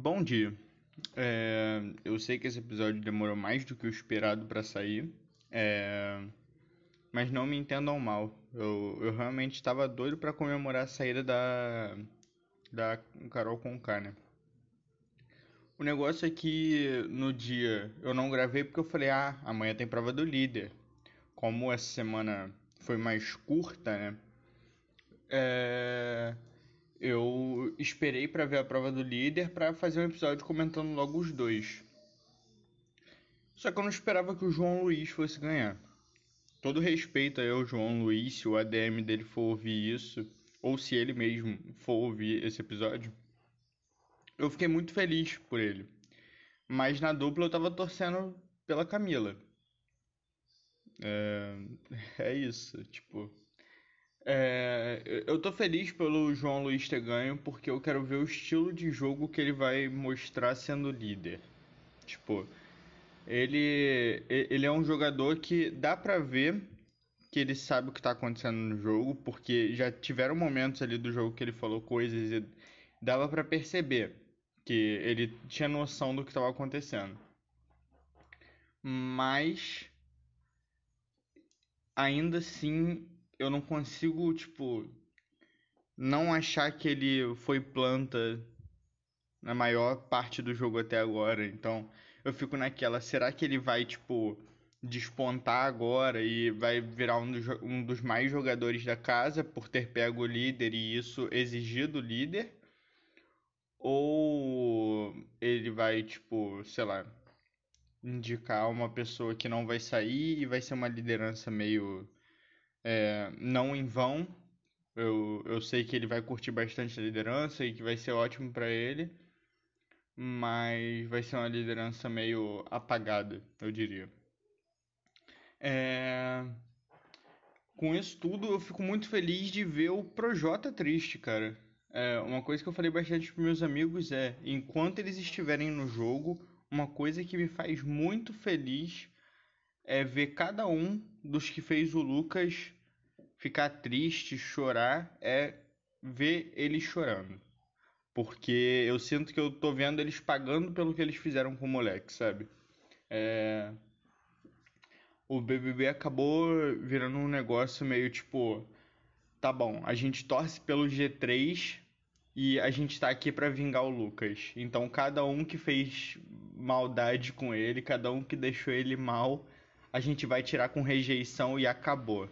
bom dia. É, eu sei que esse episódio demorou mais do que o esperado para sair, é, mas não me entendam mal. Eu, eu realmente estava doido para comemorar a saída da, da Carol Conká, né? O negócio é que no dia eu não gravei porque eu falei, ah, amanhã tem prova do líder. Como essa semana foi mais curta, né? É eu esperei para ver a prova do líder para fazer um episódio comentando logo os dois. Só que eu não esperava que o João Luiz fosse ganhar. Todo respeito aí ao João Luiz, se o ADM dele for ouvir isso, ou se ele mesmo for ouvir esse episódio. Eu fiquei muito feliz por ele. Mas na dupla eu tava torcendo pela Camila. É, é isso, tipo. É, eu tô feliz pelo João Luiz ter ganho porque eu quero ver o estilo de jogo que ele vai mostrar sendo líder. Tipo, ele, ele é um jogador que dá pra ver que ele sabe o que tá acontecendo no jogo, porque já tiveram momentos ali do jogo que ele falou coisas e dava para perceber que ele tinha noção do que estava acontecendo. Mas ainda assim eu não consigo, tipo, não achar que ele foi planta na maior parte do jogo até agora. Então, eu fico naquela, será que ele vai, tipo, despontar agora e vai virar um dos, um dos mais jogadores da casa por ter pego o líder e isso exigir do líder? Ou ele vai, tipo, sei lá, indicar uma pessoa que não vai sair e vai ser uma liderança meio é, não em vão. Eu, eu sei que ele vai curtir bastante a liderança e que vai ser ótimo para ele, mas vai ser uma liderança meio apagada, eu diria. É... Com isso tudo, eu fico muito feliz de ver o Projota triste, cara. É, uma coisa que eu falei bastante para meus amigos é: enquanto eles estiverem no jogo, uma coisa que me faz muito feliz é ver cada um dos que fez o Lucas ficar triste, chorar, é ver ele chorando. Porque eu sinto que eu tô vendo eles pagando pelo que eles fizeram com o moleque, sabe? É... O BBB acabou virando um negócio meio tipo: tá bom, a gente torce pelo G3 e a gente tá aqui para vingar o Lucas. Então cada um que fez maldade com ele, cada um que deixou ele mal, a gente vai tirar com rejeição e acabou.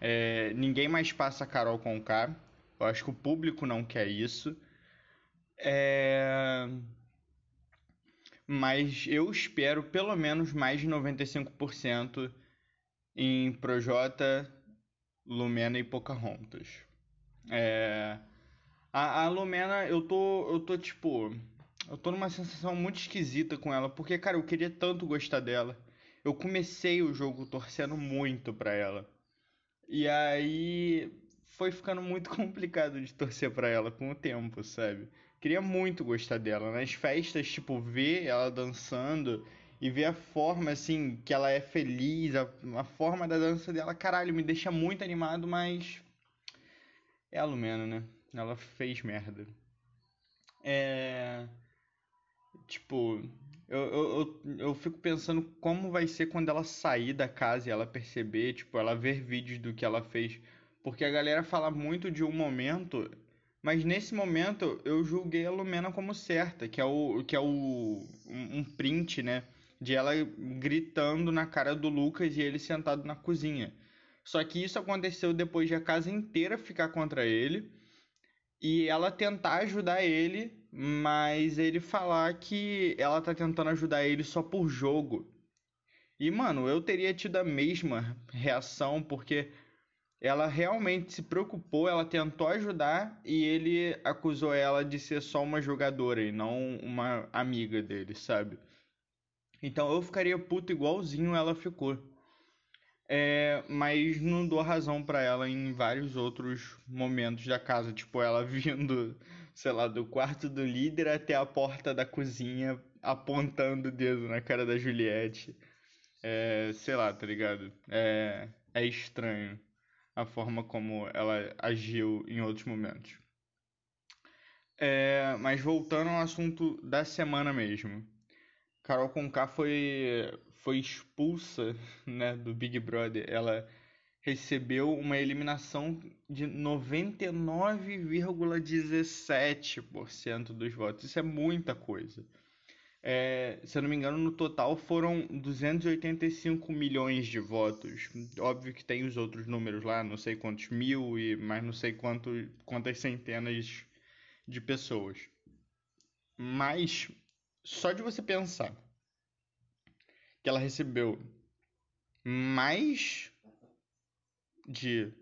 É, ninguém mais passa Carol com K. Eu acho que o público não quer isso. É... Mas eu espero pelo menos mais de 95% em Projota, Lumena e Pocahontas. É... A, a Lumena, eu tô, eu tô tipo. Eu tô numa sensação muito esquisita com ela, porque, cara, eu queria tanto gostar dela eu comecei o jogo torcendo muito para ela. E aí foi ficando muito complicado de torcer para ela com o tempo, sabe? Queria muito gostar dela. Nas festas, tipo, ver ela dançando e ver a forma, assim, que ela é feliz, a, a forma da dança dela, caralho, me deixa muito animado, mas. É a Lumena, né? Ela fez merda. É. Tipo, eu, eu, eu, eu fico pensando como vai ser quando ela sair da casa e ela perceber, tipo, ela ver vídeos do que ela fez. Porque a galera fala muito de um momento, mas nesse momento eu julguei a Lumena como certa, que é o que é o um print, né, de ela gritando na cara do Lucas e ele sentado na cozinha. Só que isso aconteceu depois de a casa inteira ficar contra ele e ela tentar ajudar ele, mas ele falar que ela tá tentando ajudar ele só por jogo. E mano, eu teria tido a mesma reação porque ela realmente se preocupou, ela tentou ajudar e ele acusou ela de ser só uma jogadora e não uma amiga dele, sabe? Então eu ficaria puto igualzinho ela ficou. É, mas não dou razão para ela em vários outros momentos da casa, tipo ela vindo, sei lá, do quarto do líder até a porta da cozinha, apontando o dedo na cara da Juliette. É, sei lá, tá ligado? É, é estranho a forma como ela agiu em outros momentos. É, mas voltando ao assunto da semana mesmo. Carol Conká foi, foi expulsa né, do Big Brother. Ela recebeu uma eliminação de 99,17% dos votos. Isso é muita coisa. É, se eu não me engano, no total foram 285 milhões de votos. Óbvio que tem os outros números lá, não sei quantos mil, e mas não sei quanto, quantas centenas de pessoas. Mas só de você pensar que ela recebeu mais de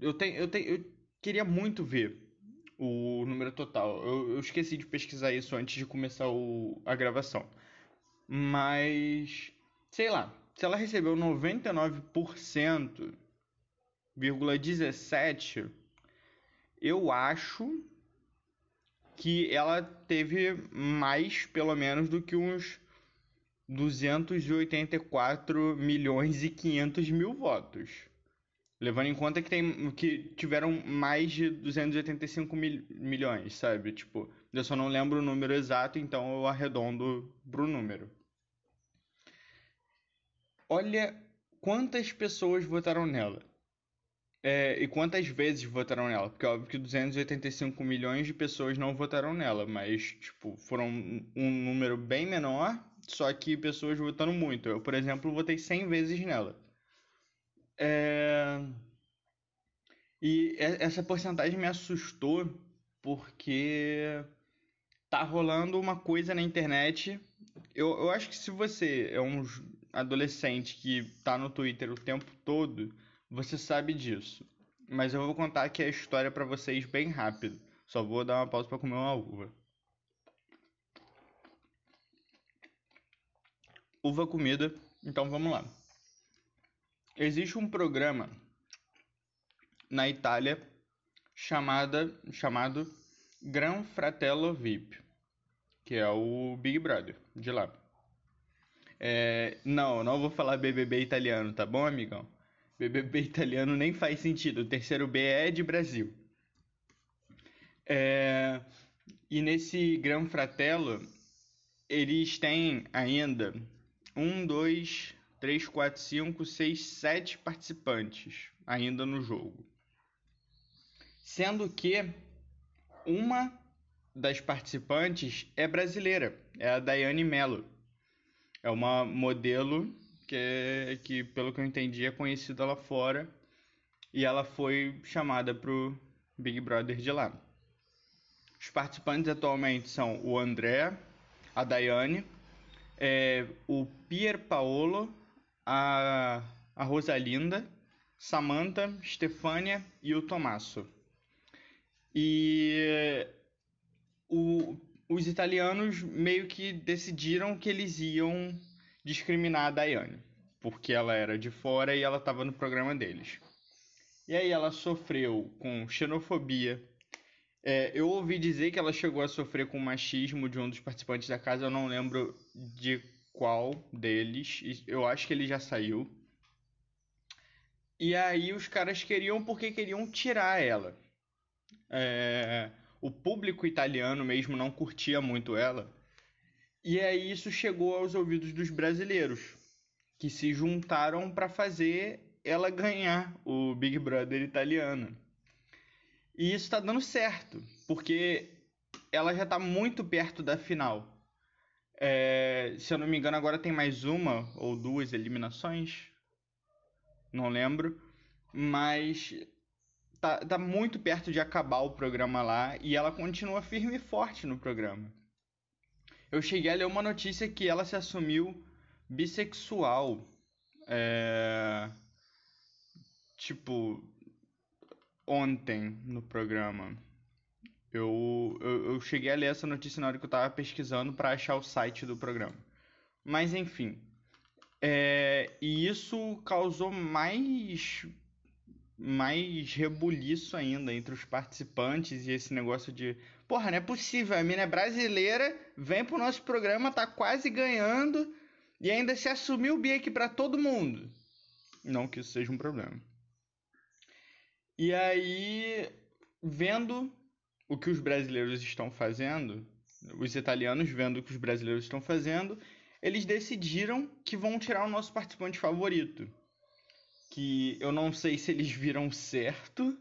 eu tenho eu tenho eu queria muito ver o número total. Eu, eu esqueci de pesquisar isso antes de começar o, a gravação. Mas sei lá, se ela recebeu 99,17, eu acho que ela teve mais, pelo menos, do que uns 284 milhões e 500 mil votos. Levando em conta que, tem, que tiveram mais de 285 mil, milhões, sabe? Tipo, eu só não lembro o número exato, então eu arredondo pro número. Olha quantas pessoas votaram nela. É, e quantas vezes votaram nela? Porque é óbvio que 285 milhões de pessoas não votaram nela, mas, tipo, foram um número bem menor, só que pessoas votando muito. Eu, por exemplo, votei 100 vezes nela. É... E essa porcentagem me assustou porque tá rolando uma coisa na internet. Eu, eu acho que se você é um adolescente que tá no Twitter o tempo todo você sabe disso. Mas eu vou contar aqui a história para vocês bem rápido. Só vou dar uma pausa para comer uma uva. Uva comida. Então vamos lá. Existe um programa na Itália chamada, chamado Gran Fratello VIP, que é o Big Brother de lá. É, não, não vou falar BBB italiano, tá bom, amigão? BBB italiano nem faz sentido. O terceiro B é de Brasil. É... E nesse Gran Fratello, eles têm ainda um, dois, três, quatro, cinco, seis, sete participantes ainda no jogo. Sendo que uma das participantes é brasileira, é a Daiane Mello. É uma modelo que, é, que pelo que eu entendi é conhecida lá fora e ela foi chamada pro Big Brother de lá. Os participantes atualmente são o André, a Daiane, é, o Pier Paolo, a, a Rosalinda, Samantha, Stefânia e o Tommaso. E o, os italianos meio que decidiram que eles iam discriminar a Daiane, porque ela era de fora e ela estava no programa deles. E aí ela sofreu com xenofobia. É, eu ouvi dizer que ela chegou a sofrer com machismo de um dos participantes da casa, eu não lembro de qual deles. Eu acho que ele já saiu. E aí os caras queriam porque queriam tirar ela. É, o público italiano mesmo não curtia muito ela. E aí isso chegou aos ouvidos dos brasileiros, que se juntaram para fazer ela ganhar o Big Brother italiano. E isso está dando certo, porque ela já está muito perto da final. É, se eu não me engano, agora tem mais uma ou duas eliminações. Não lembro. Mas tá, tá muito perto de acabar o programa lá e ela continua firme e forte no programa eu cheguei a ler uma notícia que ela se assumiu bissexual. É... Tipo, ontem no programa. Eu, eu, eu, cheguei a ler essa notícia na hora que eu tava pesquisando para achar o site do programa. Mas enfim. É, e isso causou mais mais rebuliço ainda entre os participantes e esse negócio de Porra, não é possível. A mina é brasileira, vem pro nosso programa, tá quase ganhando e ainda se assumiu o bi aqui pra todo mundo. Não que isso seja um problema. E aí, vendo o que os brasileiros estão fazendo, os italianos vendo o que os brasileiros estão fazendo, eles decidiram que vão tirar o nosso participante favorito. Que eu não sei se eles viram certo,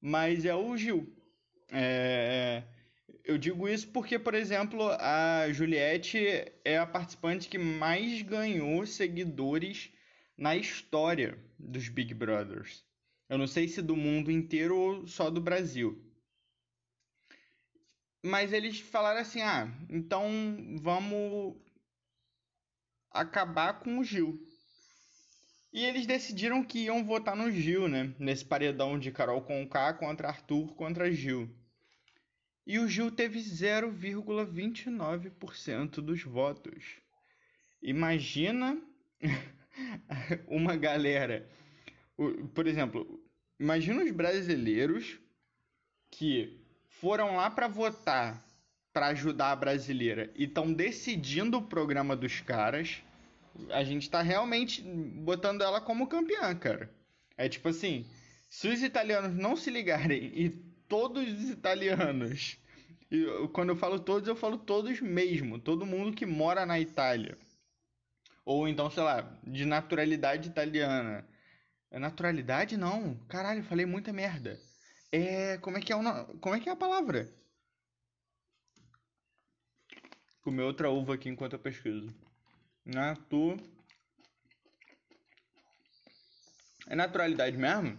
mas é o Gil. É... Eu digo isso porque, por exemplo, a Juliette é a participante que mais ganhou seguidores na história dos Big Brothers. Eu não sei se do mundo inteiro ou só do Brasil. Mas eles falaram assim: ah, então vamos acabar com o Gil. E eles decidiram que iam votar no Gil, né? Nesse paredão de Carol Conká contra Arthur contra Gil. E o Gil teve 0,29% dos votos. Imagina uma galera. Por exemplo, imagina os brasileiros que foram lá para votar para ajudar a brasileira e estão decidindo o programa dos caras, a gente tá realmente botando ela como campeã, cara. É tipo assim, se os italianos não se ligarem e todos os italianos, e quando eu falo todos, eu falo todos mesmo, todo mundo que mora na Itália, ou então, sei lá, de naturalidade italiana. É naturalidade não, caralho, falei muita merda. É, como é que é, o, como é que é a palavra? comer outra uva aqui enquanto eu pesquiso. Natu. É naturalidade mesmo?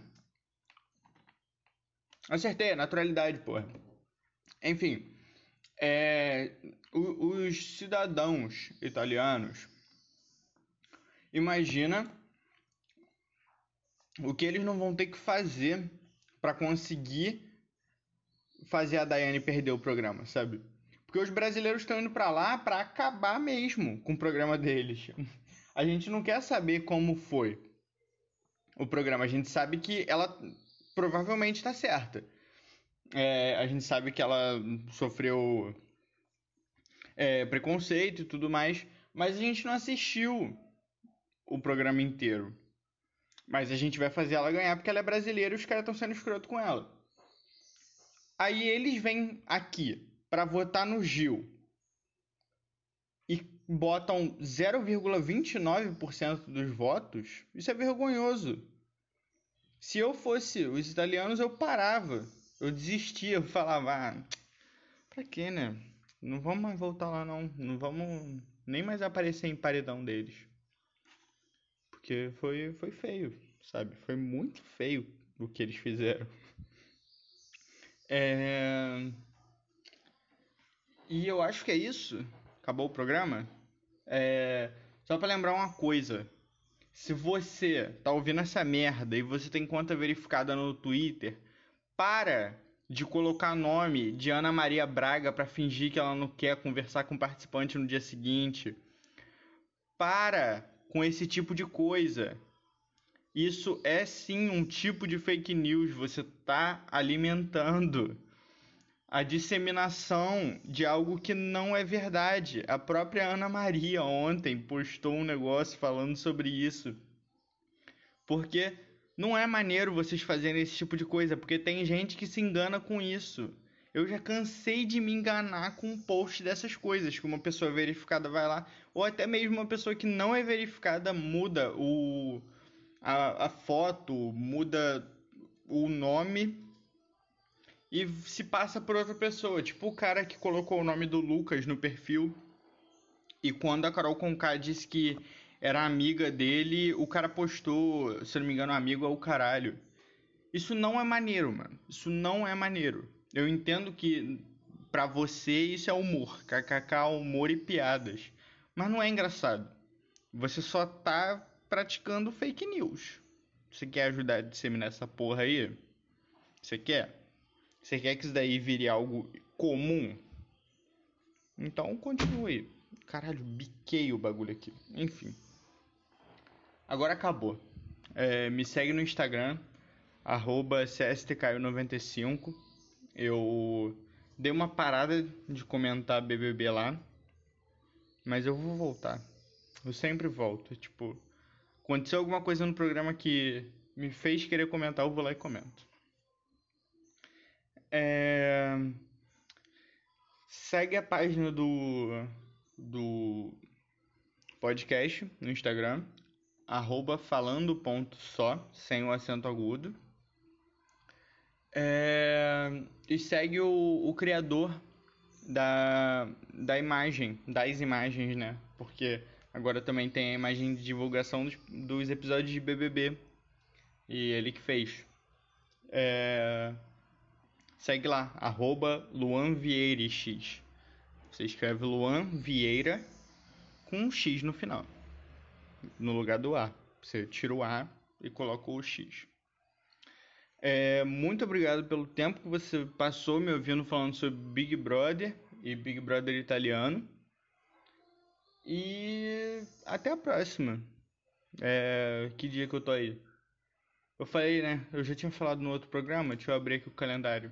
Acertei, é naturalidade, porra. Enfim, é, os cidadãos italianos, imagina o que eles não vão ter que fazer para conseguir fazer a Daiane perder o programa, sabe? Porque os brasileiros estão indo para lá para acabar mesmo com o programa deles. A gente não quer saber como foi o programa. A gente sabe que ela provavelmente está certa. É, a gente sabe que ela sofreu é, preconceito e tudo mais, mas a gente não assistiu o programa inteiro. Mas a gente vai fazer ela ganhar porque ela é brasileira e os caras estão sendo escroto com ela. Aí eles vêm aqui para votar no Gil e botam 0,29% dos votos, isso é vergonhoso. Se eu fosse os italianos, eu parava. Eu desistia, eu falava, ah, pra quê, né? Não vamos mais voltar lá não. Não vamos nem mais aparecer em paredão deles. Porque foi, foi feio, sabe? Foi muito feio o que eles fizeram. É... E eu acho que é isso. Acabou o programa. É... Só para lembrar uma coisa. Se você tá ouvindo essa merda e você tem conta verificada no Twitter, para de colocar nome de Ana Maria Braga para fingir que ela não quer conversar com o participante no dia seguinte. Para com esse tipo de coisa. Isso é sim um tipo de fake news. Você tá alimentando a disseminação de algo que não é verdade. A própria Ana Maria ontem postou um negócio falando sobre isso. Porque não é maneiro vocês fazerem esse tipo de coisa, porque tem gente que se engana com isso. Eu já cansei de me enganar com um post dessas coisas, que uma pessoa verificada vai lá, ou até mesmo uma pessoa que não é verificada muda o a, a foto, muda o nome e se passa por outra pessoa. Tipo o cara que colocou o nome do Lucas no perfil. E quando a Carol Conká disse que era amiga dele, o cara postou, se não me engano, amigo é o caralho. Isso não é maneiro, mano. Isso não é maneiro. Eu entendo que para você isso é humor, kkk, humor e piadas. Mas não é engraçado. Você só tá praticando fake news. Você quer ajudar a disseminar essa porra aí? Você quer? Você quer que isso daí vire algo comum? Então continue. Caralho, biquei o bagulho aqui. Enfim. Agora acabou. É, me segue no Instagram, arroba CSTCaio95. Eu dei uma parada de comentar BBB lá. Mas eu vou voltar. Eu sempre volto. Tipo, aconteceu alguma coisa no programa que me fez querer comentar, eu vou lá e comento. É... segue a página do, do podcast no Instagram, arroba falando.só, sem o acento agudo. É, e segue o, o criador da, da imagem, das imagens, né? Porque agora também tem a imagem de divulgação dos, dos episódios de BBB. E ele que fez. É, segue lá, arroba Luan X. Você escreve Luan Vieira com um X no final. No lugar do A. Você tira o A e coloca o X. É, muito obrigado pelo tempo que você passou me ouvindo falando sobre Big Brother e Big Brother italiano. E até a próxima. É, que dia que eu tô aí? Eu falei, né? Eu já tinha falado no outro programa. Deixa eu abrir aqui o calendário.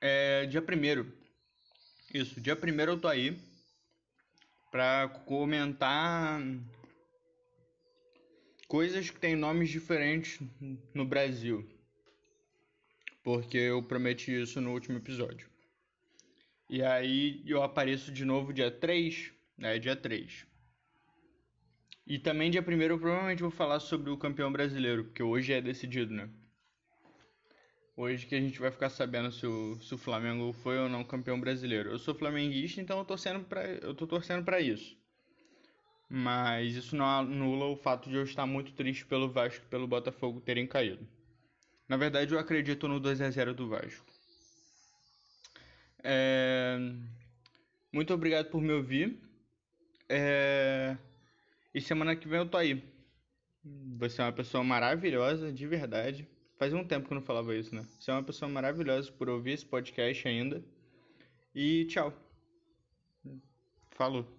É dia primeiro. Isso, dia primeiro eu tô aí pra comentar coisas que têm nomes diferentes no Brasil. Porque eu prometi isso no último episódio. E aí eu apareço de novo dia 3, né? Dia 3. E também dia 1 eu provavelmente vou falar sobre o campeão brasileiro, porque hoje é decidido, né? Hoje que a gente vai ficar sabendo se o, se o Flamengo foi ou não campeão brasileiro. Eu sou flamenguista, então eu, torcendo pra, eu tô torcendo para isso. Mas isso não anula o fato de eu estar muito triste pelo Vasco e pelo Botafogo terem caído. Na verdade, eu acredito no 2 a 0 do Vasco. É... Muito obrigado por me ouvir. É... E semana que vem eu tô aí. Você é uma pessoa maravilhosa, de verdade. Faz um tempo que eu não falava isso, né? Você é uma pessoa maravilhosa por ouvir esse podcast ainda. E tchau. Falou.